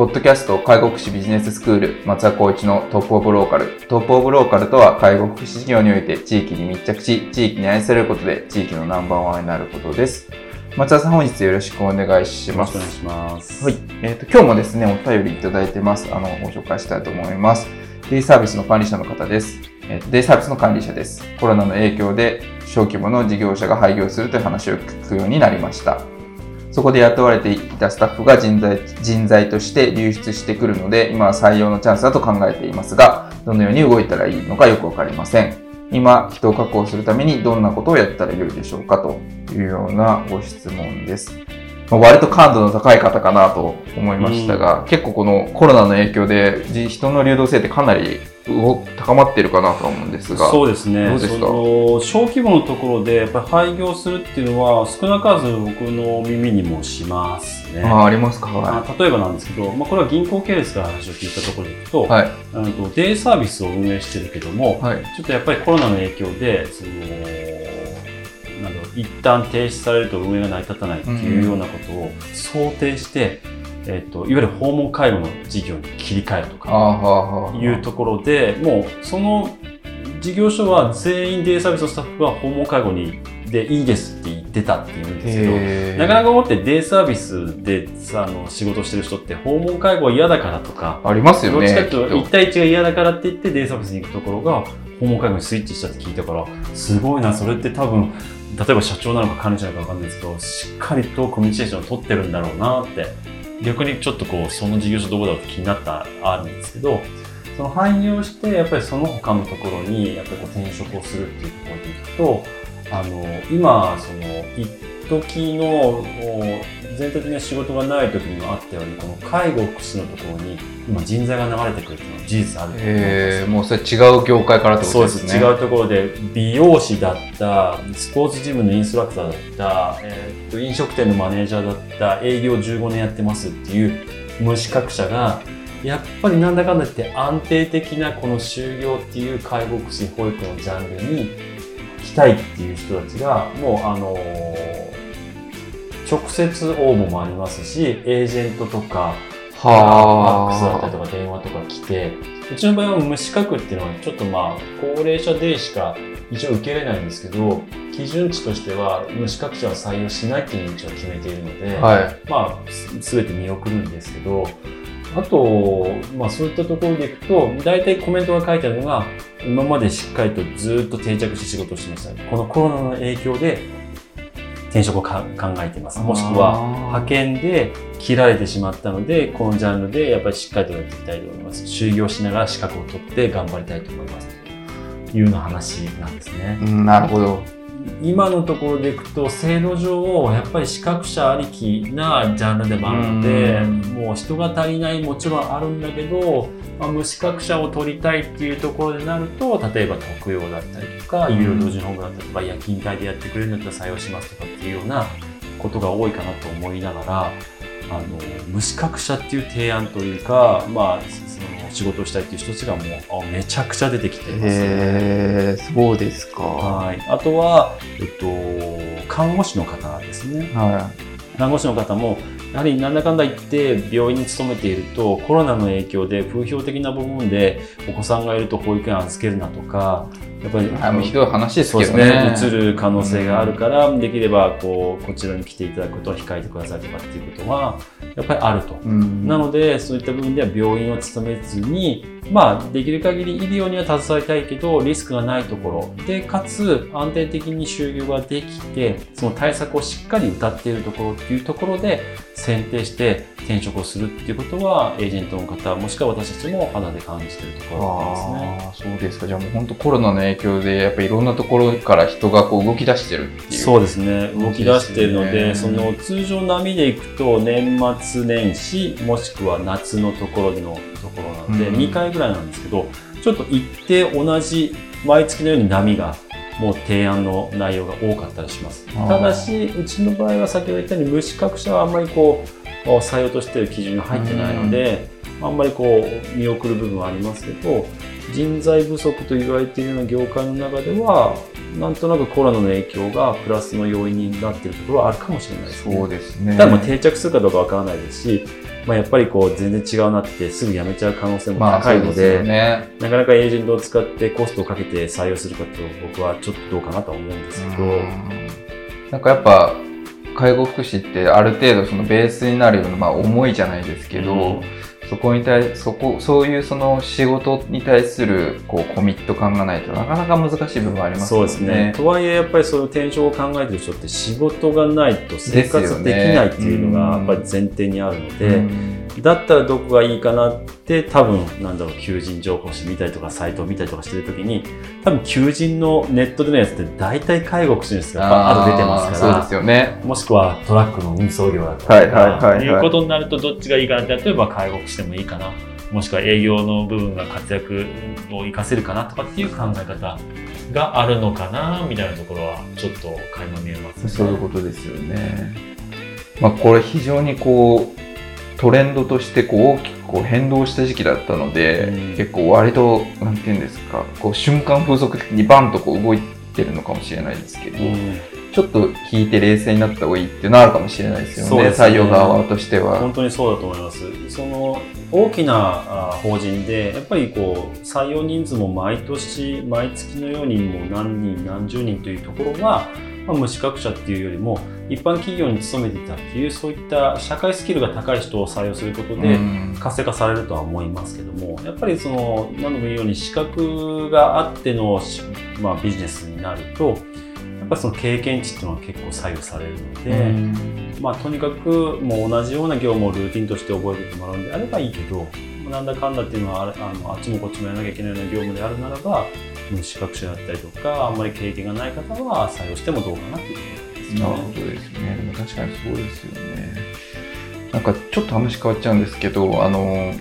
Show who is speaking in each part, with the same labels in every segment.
Speaker 1: ポッドキャスト介護福祉ビジネススクール松田光一のトップオブローカル。トップオブローカルとは介護福祉事業において地域に密着し、地域に愛されることで地域のナンバーワンになることです。松田さん本日よろしくお願いします。
Speaker 2: よろしくお願いします。
Speaker 1: はい。えっ、ー、と、今日もですね、お便りいただいてます。あの、ご紹介したいと思います。デイサービスの管理者の方です。えっ、ー、と、デイサービスの管理者です。コロナの影響で小規模の事業者が廃業するという話を聞くようになりました。そこで雇われていたスタッフが人材人材として流出してくるので、今は採用のチャンスだと考えていますが、どのように動いたらいいのかよくわかりません。今、人を確保するためにどんなことをやったらよいでしょうかというようなご質問です。割と感度の高い方かなと思いましたが、うん、結構このコロナの影響で人の流動性ってかなり高まっているかなと思うんですが。
Speaker 2: そうですね。その小規模のところでやっぱり廃業するっていうのは少なからず僕の耳にもしますね。
Speaker 1: あありますか、
Speaker 2: はい、例えばなんですけど、まあ、これは銀行系列から話を聞いたところでいくと,、はい、あのデイサービスを運営してるけども、はい、ちょっとやっぱりコロナの影響でその一旦停止されると運営が成り立たないっていうようなことを想定して、うんえーと、いわゆる訪問介護の事業に切り替えるとかいうところでもうその事業所は全員デイサービスのスタッフは訪問介護にでいいですって言ってたっていうんですけどなかなか思ってデイサービスであの仕事してる人って訪問介護は嫌だからとか
Speaker 1: ありますよね
Speaker 2: どっちかというと1対1が嫌だからって言ってデイサービスに行くところが訪問介護にスイッチしたって聞いたからすごいなそれって多分例えば社長なのか管理者なのか分かんないですけどしっかりとコミュニケーションを取ってるんだろうなって逆にちょっとこうその事業所どこだろうって気になったあるんですけどその廃業してやっぱりその他のところにやっぱりこう転職をするっていうところでいくとあの今その時の全体的な仕事がない時にもあったようにこの介護福祉のところに今人材が流れてくるっていうのは事実あると思います
Speaker 1: もうそれ違う業界からってことですね。
Speaker 2: そうです。違うところで美容師だったスポーツジムのインストラクターだった、えー、と飲食店のマネージャーだった営業15年やってますっていう無資格者がやっぱりなんだかんだ言って安定的なこの就業っていう介護福祉保育のジャンルに来たいっていう人たちがもうあのー直接応募もありますし、エージェントとか、ファックスだったりとか電話とか来て、うちの場合は無資格っていうのはちょっとまあ、高齢者でしか一応受けれないんですけど、基準値としては無資格者は採用しないっていう道を決めているので、はい、まあ、すべて見送るんですけど、あと、まあそういったところでいくと、大体コメントが書いてあるのが、今までしっかりとずっと定着して仕事をしてました。このコロナの影響で転職を考えています。もしくは派遣で切られてしまったので、このジャンルでやっぱりしっかりとやっていきたいと思います。就業しながら資格を取って頑張りたいと思います。というような話なんですね。
Speaker 1: なるほど。
Speaker 2: 今のところでいくと制度上やっぱり資格者ありきなジャンルでもあるのでもう人が足りないもちろんあるんだけど、まあ、無資格者を取りたいっていうところになると例えば特養だったりとか有料老人ホームだったりとか夜勤帯でやってくれるんだったら採用しますとかっていうようなことが多いかなと思いながらあの無資格者っていう提案というか、まあ、仕事をしたいっていう人たちがもうめちゃくちゃ出てきています、
Speaker 1: へそうですか。
Speaker 2: はい。あとは、えっと、看護師の方ですね。はい。看護師の方も、やはりなんだかんだ言って病院に勤めているとコロナの影響で風評的な部分でお子さんがいると保育園預けるなとかやっぱり
Speaker 1: あもうひどい話ですけどね。
Speaker 2: ね、移る可能性があるから、できればこうこちらに来ていただくことは控えてくださいとかっていうことはやっぱりあると。
Speaker 1: うん
Speaker 2: なのでそういった部分では病院を勤めずに、まあ、できる限り医療には携わりたいけどリスクがないところでかつ安定的に就業ができてその対策をしっかり歌っているところっていうところで選定して転職をするっていうことはエージェントの方もしくは私たちも肌で感じているところですね。
Speaker 1: そうですか。じゃあもう本当コロナの影響で、やっぱりいろんなところから人がこう動き出してるっていう。
Speaker 2: そうですね。動き出しているのでその通常並みでいくと年末年始もしくは夏のところのところなので、
Speaker 1: うん。
Speaker 2: 2回ぐらいなんですけどちょっと一定同じ毎月のように波がもう提案の内容が多かったりします。ただしうちの場合は先ほど言ったように無資格者はあんまりこう採用としている基準が入ってないので、あんまりこう見送る部分はありますけど人材不足と言われているような業界の中ではなんとなくコロナの影響がプラスの要因になっているところはあるかもしれないですね。
Speaker 1: そうですね。
Speaker 2: ただまあ定着するかどうかわからないですし、まあ、やっぱりこう全然違うなってすぐ辞めちゃう可能性も
Speaker 1: まあ
Speaker 2: 高いので,、
Speaker 1: そうすよね。
Speaker 2: なかなかエージェントを使ってコストをかけて採用するかと僕はちょっとどうかなとは思うんですけど、
Speaker 1: なんかやっぱ介護福祉ってある程度そのベースになるようなまあ思いじゃないですけど、
Speaker 2: うん
Speaker 1: そこに対そこそういうその仕事に対するこうコミット感がないとなかなか難しい部分ありますよね。
Speaker 2: そうですね。とはいえやっぱりその転職を考えてる人って仕事がないと生活できないっていうのがやっぱり前提にあるので、
Speaker 1: うん
Speaker 2: だったらどこがいいかなって多分なんだろう求人情報誌見たりとかサイトを見たりとかしてる時に多分求人のネットでのやつって大体介護福祉のやつがバーッと出てますから
Speaker 1: そうですよね。
Speaker 2: もしくはトラックの運送業だったりとか、
Speaker 1: はいはいはいはい
Speaker 2: いうことになるとどっちがいいかなって例えば介護福祉でもいいかなもしくは営業の部分が活躍を活かせるかなとかっていう考え方があるのかなみたいなところはちょっと垣間見えますね。
Speaker 1: そういうことですよね。まあこれ非常にこうトレンドとしてこう大きくこう変動した時期だったので、
Speaker 2: うん
Speaker 1: 結構割となんていうんですかこう瞬間風速的にバンとこう動いてるのかもしれないですけど、
Speaker 2: うん
Speaker 1: ちょっと引いて冷静になった方がいいっていうのはあるかもしれないですよね
Speaker 2: ね
Speaker 1: 採用側としては。
Speaker 2: 本当にそうだと思います。その大きなあ法人でやっぱりこう採用人数も毎年毎月のようにもう何人何十人というところは、まあ、無資格者っていうよりも一般企業に勤めていたっていうそういった社会スキルが高い人を採用することで、
Speaker 1: うん
Speaker 2: 活性化されるとは思いますけどもやっぱりその何度も言うように資格があっての、しまあ、ビジネスになるとやっぱりその経験値っていうのは結構左右されるので。
Speaker 1: うん
Speaker 2: まあ、とにかくもう同じような業務をルーティンとして覚えてもらうんであればいいけど、なんだかんだっていうのはあれあのあっちもこっちもやらなきゃいけないような業務であるならば、無資格者だったりとか、あんまり経験がない方は採用してもどうかなっていうところです
Speaker 1: なる。ほどですね。でも確かにそうですよね。なんかちょっと話変わっちゃうんですけど、あの、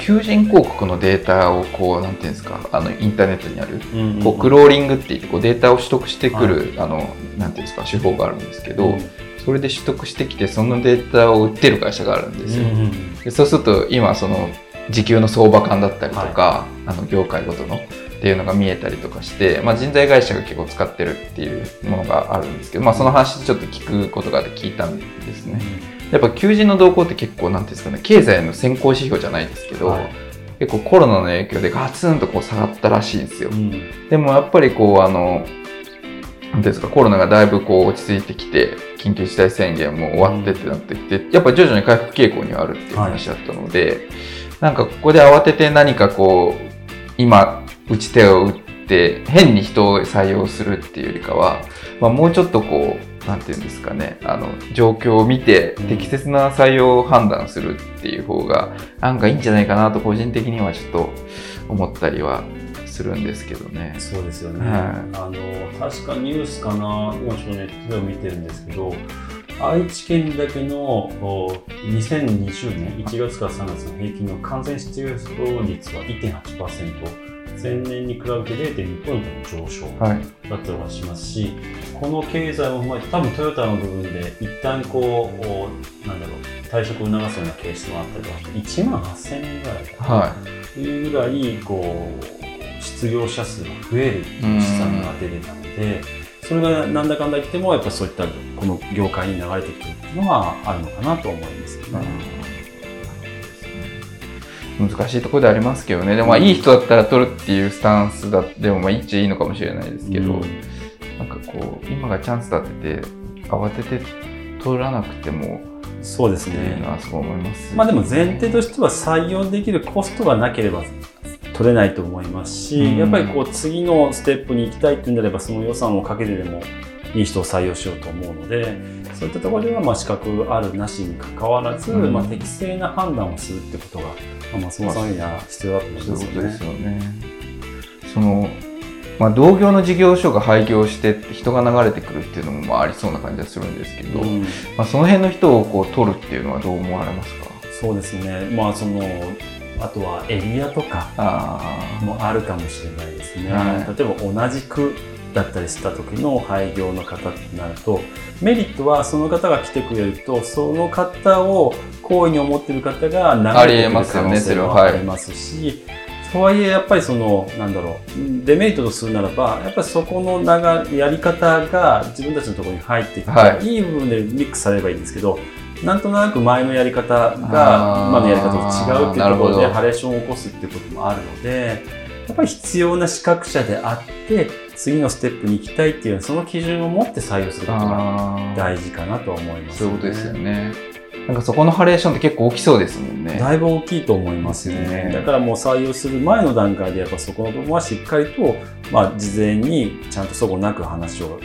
Speaker 1: 求人広告のデータをこう、なんていうんですか、あの、インターネットにある、
Speaker 2: うんうん
Speaker 1: こう、クローリングって言って、こう、データを取得してくる、あの、なんていうんですか、手法があるんですけど、
Speaker 2: うん
Speaker 1: それで取得してきて、そのデータを売ってる会社があるんですよ。
Speaker 2: うん
Speaker 1: でそうすると、今、その、時給の相場感だったりとか、あの、業界ごとの、っていうのが見えたりとかして、まあ、人材会社が結構使ってるっていうものがあるんですけど、まあ、その話ちょっと聞くことが聞いたんですね。やっぱ求人の動向って結構なんていうんですかね経済の先行指標じゃないですけど、
Speaker 2: はい
Speaker 1: 結構コロナの影響でガツンとこう下がったらしいんですよ
Speaker 2: う。ん
Speaker 1: でもやっぱりこうあのなんていうんですかコロナがだいぶこう落ち着いてきて緊急事態宣言も終わってってなってきて、やっぱ徐々に回復傾向にはあるっていう話だったので、なんかここで慌てて何かこう今打ち手を打って変に人を採用するっていうよりかは、まあ、もうちょっとこうなんていうんですかねあの状況を見て
Speaker 2: うん
Speaker 1: 適切な採用を判断するっていう方がなんかいいんじゃないかなと個人的にはちょっと思ったりはするんですけどね。
Speaker 2: そうですよね、
Speaker 1: はい。
Speaker 2: あの確かニュースかな今ちょっとネットでも見てるんですけど愛知県だけのお2020年1月から3月の平均の感染失業率は1.8%前年に比べて0.2ポイントの上昇
Speaker 1: はい、
Speaker 2: だったりはしますしこの経済を踏まえて多分トヨタの部分で一旦こうおなんだろう退職を促すようなケースもあったりとかして1万8000人ぐらいというぐらいこう失業者数が増える試算が出てたのでそれがなんだかんだ言ってもやっぱそういったこの業界に流れてくるっていうのはあるのかなと思いますよ
Speaker 1: い。
Speaker 2: ね。
Speaker 1: 難しいところでありますけどね。でもまあいい人だったら取るっていうスタンスだでもまあいっちゃいいのかもしれないですけど、
Speaker 2: うん。
Speaker 1: なんかこう今がチャンスだってて慌てて取らなくても
Speaker 2: そうですね。
Speaker 1: そう思います、
Speaker 2: まあでも前提としては採用できるコストがなければ取れないと思いますし、
Speaker 1: うん。
Speaker 2: やっぱりこう次のステップに行きたいっていうんであればその予算をかけてでもいい人を採用しようと思うのでそういったところではまあ資格あるなしにかかわらず、
Speaker 1: うん。
Speaker 2: まあ、適正な判断をするってことが、まあ、松本さんには必要だと思い
Speaker 1: そう
Speaker 2: ますよ
Speaker 1: いうことです
Speaker 2: ね。
Speaker 1: よね。そのまあ、同業の事業所が廃業して人が流れてくるっていうのもまあありそうな感じはするんですけど、
Speaker 2: うん。
Speaker 1: まあ、その辺の人をこう取るっていうのはどう思われますか？
Speaker 2: そうですね、まあ、そのあとはエリアとか
Speaker 1: あ
Speaker 2: もあるかもしれないですね、
Speaker 1: はい。
Speaker 2: 例えば同じ区だったりした時の廃業の方ってなるとメリットはその方が来てくれるとその方を好意に思ってる方が
Speaker 1: あ
Speaker 2: 流れてくる可能性
Speaker 1: それは。はい。
Speaker 2: はありますし、とはいえやっぱりそのなんだろうデメリットとするならばやっぱりそこの流やり方が自分たちのところに入ってきて、
Speaker 1: はい。
Speaker 2: い、い部分でミックスされればいいんですけどなんとなく前のやり方が今のやり方と違うっていうところでハレーションを起こすっていうこともあるのでやっぱり必要な資格者であって次のステップに行きたいっていうその基準を持って採用することが大事かなとは思います、
Speaker 1: そういうことですよね。なんかそこのハレーションって結構大きそうですもんね。
Speaker 2: だいぶ大きいと思いますね
Speaker 1: ね
Speaker 2: だからもう採用する前の段階でやっぱそこの部分はしっかりと、まあ、事前にちゃんとそこなく話を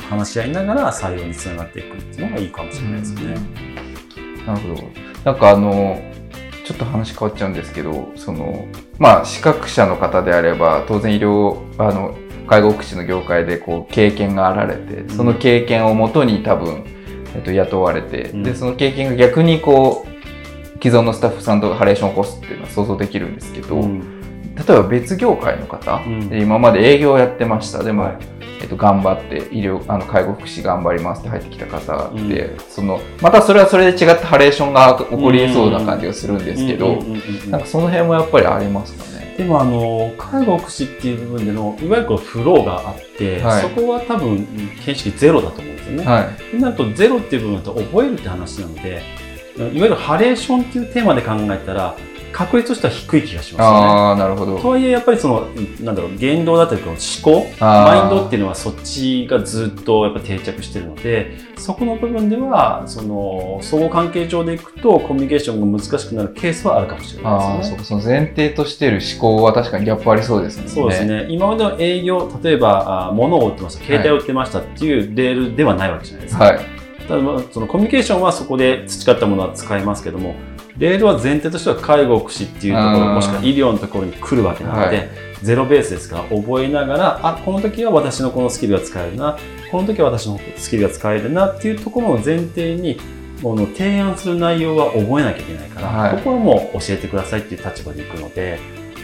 Speaker 2: 話し合いながら採用につながっていくっていうのがいいかもしれないですね。
Speaker 1: なるほど。なんかあの、ちょっと話変わっちゃうんですけど、その、まあ、資格者の方であれば、当然医療、あの、介護福祉の業界でこう経験があられて、その経験をもとに多分、えっと、雇われて、
Speaker 2: うん。
Speaker 1: で、その経験が逆にこう、既存のスタッフさんとハレーションを起こすっていうのは想像できるんですけど、
Speaker 2: うん。
Speaker 1: 例えば別業界の方、
Speaker 2: うん。
Speaker 1: で今まで営業をやってました。でも、
Speaker 2: はい。
Speaker 1: えっと、頑張って医療あの介護福祉頑張りますって入ってきた方って、そのまたそれはそれで違ったハレーションが起こりそうな感じがするんですけど、なんかその辺もやっぱりありますか？ね。
Speaker 2: でもあの介護福祉っていう部分でのいわゆるフローがあって、
Speaker 1: はい
Speaker 2: そこは多分形式ゼロだと思うんですよね。
Speaker 1: はい。
Speaker 2: なるとゼロっていう部分だと覚えるって話なのでいわゆるハレーションっていうテーマで考えたら確率としては低い気がしますよね。
Speaker 1: ああ、なるほど。
Speaker 2: とはいえやっぱりそのなんだろう言動だったり思考マインドっていうのはそっちがずっとやっぱ定着してるのでそこの部分ではその相互関係上でいくとコミュニケーションが難しくなるケースはあるかもしれないですね。
Speaker 1: そその前提としている思考は確かにギャップありそうですね。
Speaker 2: そうです。ね今までの営業例えばあ物を売ってました携帯を売ってましたっていうレールではないわけじゃないですか。
Speaker 1: はい。
Speaker 2: ただまあそのコミュニケーションはそこで培ったものは使いますけどもレールは前提としては介護福祉っていうところ
Speaker 1: うん
Speaker 2: もしくは医療のところに来るわけなので、
Speaker 1: はい。
Speaker 2: ゼロベースですから覚えながらあこの時は私のこのスキルが使えるなこの時は私のスキルが使えるなっていうところの前提にこの提案する内容は覚えなきゃいけないから、
Speaker 1: はい。
Speaker 2: ここはもう教えてくださいっていう立場でいくので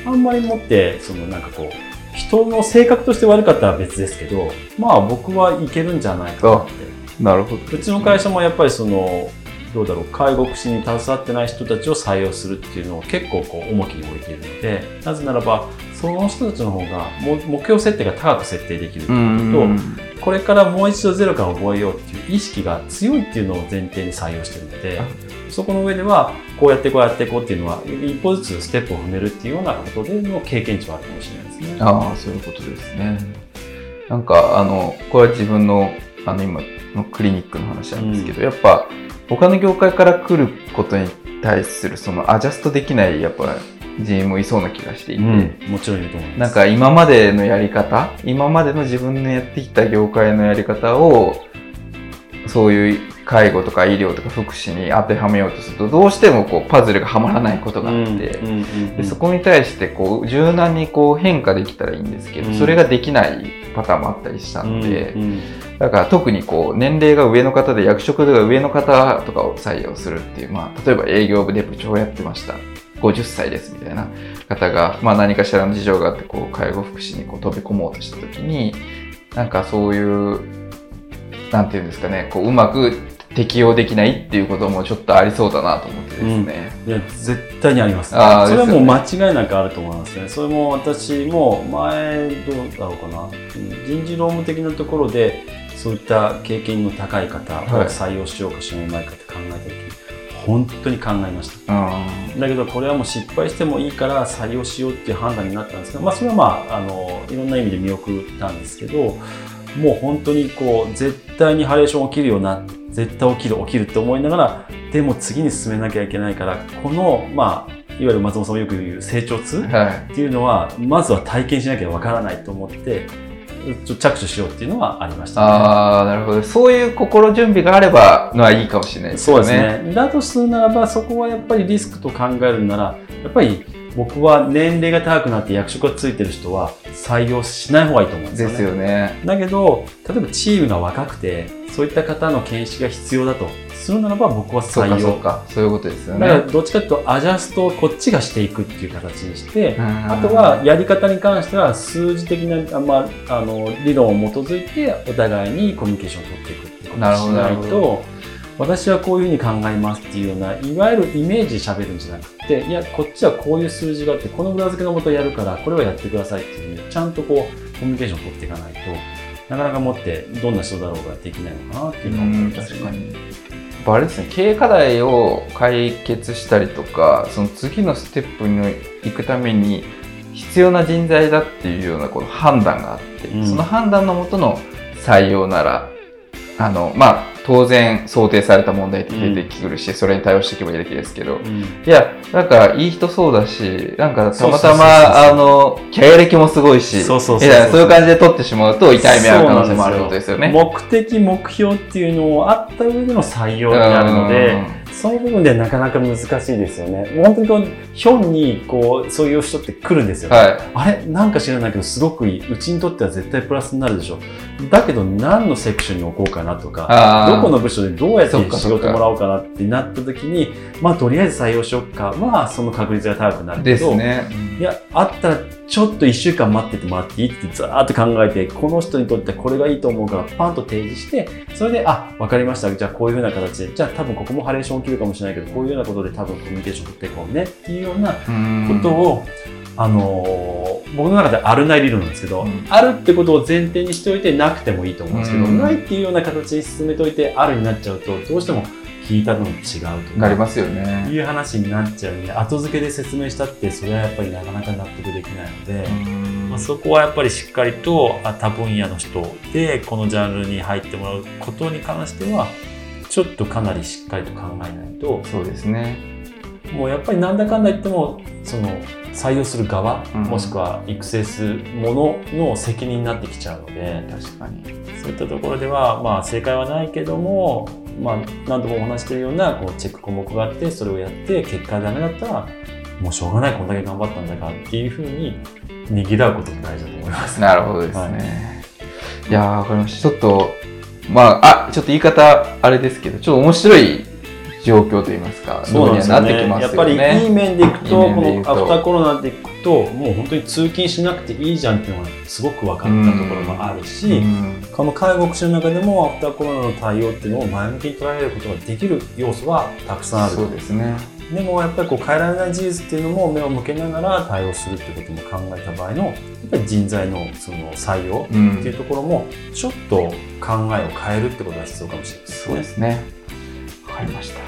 Speaker 2: あんまりもってそのなんかこう人の性格として悪かったら別ですけどまあ僕はいけるんじゃないかなって。
Speaker 1: なるほど。
Speaker 2: うちの会社もやっぱりそのどうだろう介護福祉に携わってない人たちを採用するっていうのを結構こう重きに置いているのでなぜならばその人たちの方がも目標設定が高く設定できるって
Speaker 1: う
Speaker 2: いうこと
Speaker 1: ん。
Speaker 2: とこれからもう一度ゼロから覚えようっていう意識が強いっていうのを前提に採用しているのでそこの上ではこうやってこうやってこうっていうのは一歩ずつステップを踏めるっていうようなことでの経験値はあるかもしれないですね。
Speaker 1: ああ、そういうことですね。なんか、あの、これは自分の、あの、今のクリニックの話なんですけど、やっぱ、他の業界から来ることに対する、その、アジャストできない、やっぱ、人員もいそうな気がしていて、
Speaker 2: うん、もちろんいると思います。
Speaker 1: なんか今までのやり方、今までの自分のやってきた業界のやり方を、そういう介護とか医療とか福祉に当てはめようとすると、どうしてもこうパズルがはまらないことがあって、でそこに対してこう柔軟にこう変化できたらいいんですけど、
Speaker 2: うん。
Speaker 1: それができないパターンもあったりしたので、
Speaker 2: うんうん
Speaker 1: だから特にこう年齢が上の方で役職が上の方とかを採用するっていう、まあ、例えば営業部で部長をやってました。50歳ですみたいな方が、まあ、何かしらの事情があってこう介護福祉にこう飛び込もうとした時になんかそういうなんていうんですかねこううまく適用できないっていうこともちょっとありそうだなと思ってですね。
Speaker 2: いや絶対にあります、
Speaker 1: あー
Speaker 2: それはもう間違いなくあると思いますね。それも私も前どうだろうかなうん人事労務的なところでそういった経験の高い方を
Speaker 1: はい
Speaker 2: 採用しようかしないかって考えた時、本当に考えました。
Speaker 1: うん。
Speaker 2: だけどこれはもう失敗してもいいから採用しようっていう判断になったんですけど、まあ、それはまああのいろんな意味で見送ったんですけどもう本当にこう絶対にハレーション起きるよな絶対起きる起きるって思いながらでも次に進めなきゃいけないからこのまあいわゆる松本さんもよく言う成長痛
Speaker 1: はい。
Speaker 2: っていうのはまずは体験しなきゃわからないと思ってちょ着手しようっていうのはありましたね。
Speaker 1: ああ、なるほど。そういう心準備があればのはいいかもしれないです
Speaker 2: そう。ですね。だとするならば、そこはやっぱりリスクと考えるなら、やっぱり僕は年齢が高くなって役職がついてる人は採用しない方がいいと思うんですよね。
Speaker 1: ですよね。
Speaker 2: だけど、例えばチームが若くて、そういった方の研修が必要だとするならば、僕は
Speaker 1: そう
Speaker 2: 採用。
Speaker 1: かそうか。そういうことですよ
Speaker 2: だから
Speaker 1: ね。
Speaker 2: どっちかというとアジャストをこっちがしていくっていう形にして、あ
Speaker 1: あ
Speaker 2: とは、やり方に関しては数字的な、あまあ、あの理論を基づいてお互いにコミュニケーションを取っていくっていうことをしない
Speaker 1: なるほどなる
Speaker 2: と私はこういうふうに考えますっていうようないわゆるイメージで喋るんじゃなくていやこっちはこういう数字があってこの裏付けのもとやるからこれはやってくださいっていうふうにちゃんとこうコミュニケーションを取っていかないとなかなかもってどんな人だろうができないのかなっていうのは思
Speaker 1: うん、
Speaker 2: います
Speaker 1: 確かに。あれですね、経営課題を解決したりとか、その次のステップに行くために必要な人材だっていうようなこの判断があって、
Speaker 2: うん
Speaker 1: その判断のもとの採用なら、あの、まあ、当然想定された問題って出てくるし、それに対応していけばいいだけですけど、
Speaker 2: うん。
Speaker 1: いや、なんかいい人そうだし、なんかたまたま、あの、キャリア歴もすごいし、
Speaker 2: そうそうそう
Speaker 1: そう。いう感じで取ってしまうと痛い目合う可能性もあることですよね。
Speaker 2: 目的目標っていうのをあった上での採用になるのでその部分でなかなか難しいですよね。本当にこう、ひょんに、こう、そういう人って来るんですよ。
Speaker 1: はい。
Speaker 2: あれ？なんか知らないけど、すごくいい。うちにとっては絶対プラスになるでしょ。だけど、何のセクションに置こうかなとか、どこの部署でどうやって仕事もらおうかなってなった時に、まあ、とりあえず採用しようかは、その確率が高くなるけど、
Speaker 1: ですね。
Speaker 2: いや、あったら、ちょっと一週間待っててもらっていいってざーっと考えて、この人にとってこれがいいと思うから、パンと提示して、それで、あ、わかりました。じゃあこういうふうな形で、じゃあ多分ここもハレーション起きるかもしれないけど、こういうようなことで多分コミュニケーション取っていこうね。っていうような
Speaker 1: うん。
Speaker 2: ことを、あのー僕の中であるない理論なんですけど、
Speaker 1: うん。
Speaker 2: あるってことを前提にしておいてなくてもいいと思うんですけど、
Speaker 1: うん。
Speaker 2: ないっていうような形に進めておいてあるになっちゃうと、どうしても聞いたのと違うとか。
Speaker 1: なりますよね。
Speaker 2: いう話になっちゃうんで後付けで説明したってそれはやっぱりなかなか納得できないので、まあ、そこはやっぱりしっかりとあ他分野の人でこのジャンルに入ってもらうことに関してはちょっとかなりしっかりと考えないと
Speaker 1: そうですね。
Speaker 2: もうやっぱりなんだかんだ言ってもその採用する側、
Speaker 1: うん
Speaker 2: もしくは育成するものの責任になってきちゃうので
Speaker 1: 確かに。
Speaker 2: そういったところでは、まあ、正解はないけども、まあ、何度もお話しているようなこうチェック項目があってそれをやって結果ダメだったらもうしょうがないこんだけ頑張ったんだからっていうふうにねぎらうことも大事だと思います。
Speaker 1: なるほどですね。い、や、わかりました。ちょっと、まあ、あ、ちょっと言い方、あれですけど、ちょっと面白い状況といいますか、
Speaker 2: そうなんですよね。
Speaker 1: どうにはなってきます
Speaker 2: やっぱり
Speaker 1: よね。
Speaker 2: いい面でいくと、
Speaker 1: いい面
Speaker 2: こ
Speaker 1: で言うと
Speaker 2: のアフターコロナでいくと、もう本当に通勤しなくていいじゃんっていうのがすごく分かったところもあるし、
Speaker 1: うん
Speaker 2: この介護福祉の中でもアフターコロナの対応っていうのを前向きに捉えることができる要素はたくさんある。
Speaker 1: そうですね。
Speaker 2: でもやっぱりこう変えられない事実っていうのも目を向けながら対応するってことも考えた場合のやっぱり人材のその採用
Speaker 1: う
Speaker 2: っていう
Speaker 1: ん。
Speaker 2: ところもちょっと考えを変えるってことが必要かもしれないです
Speaker 1: そうですね。わかりました。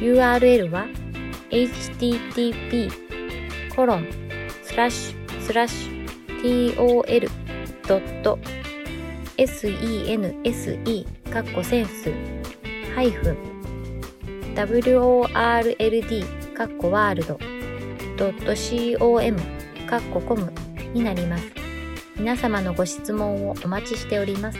Speaker 3: URL は http コロンスラッシュスラッシュ tol.sense かっこセンスハイフン world かっこワールド .com かっこコムになります。皆様のご質問をお待ちしております。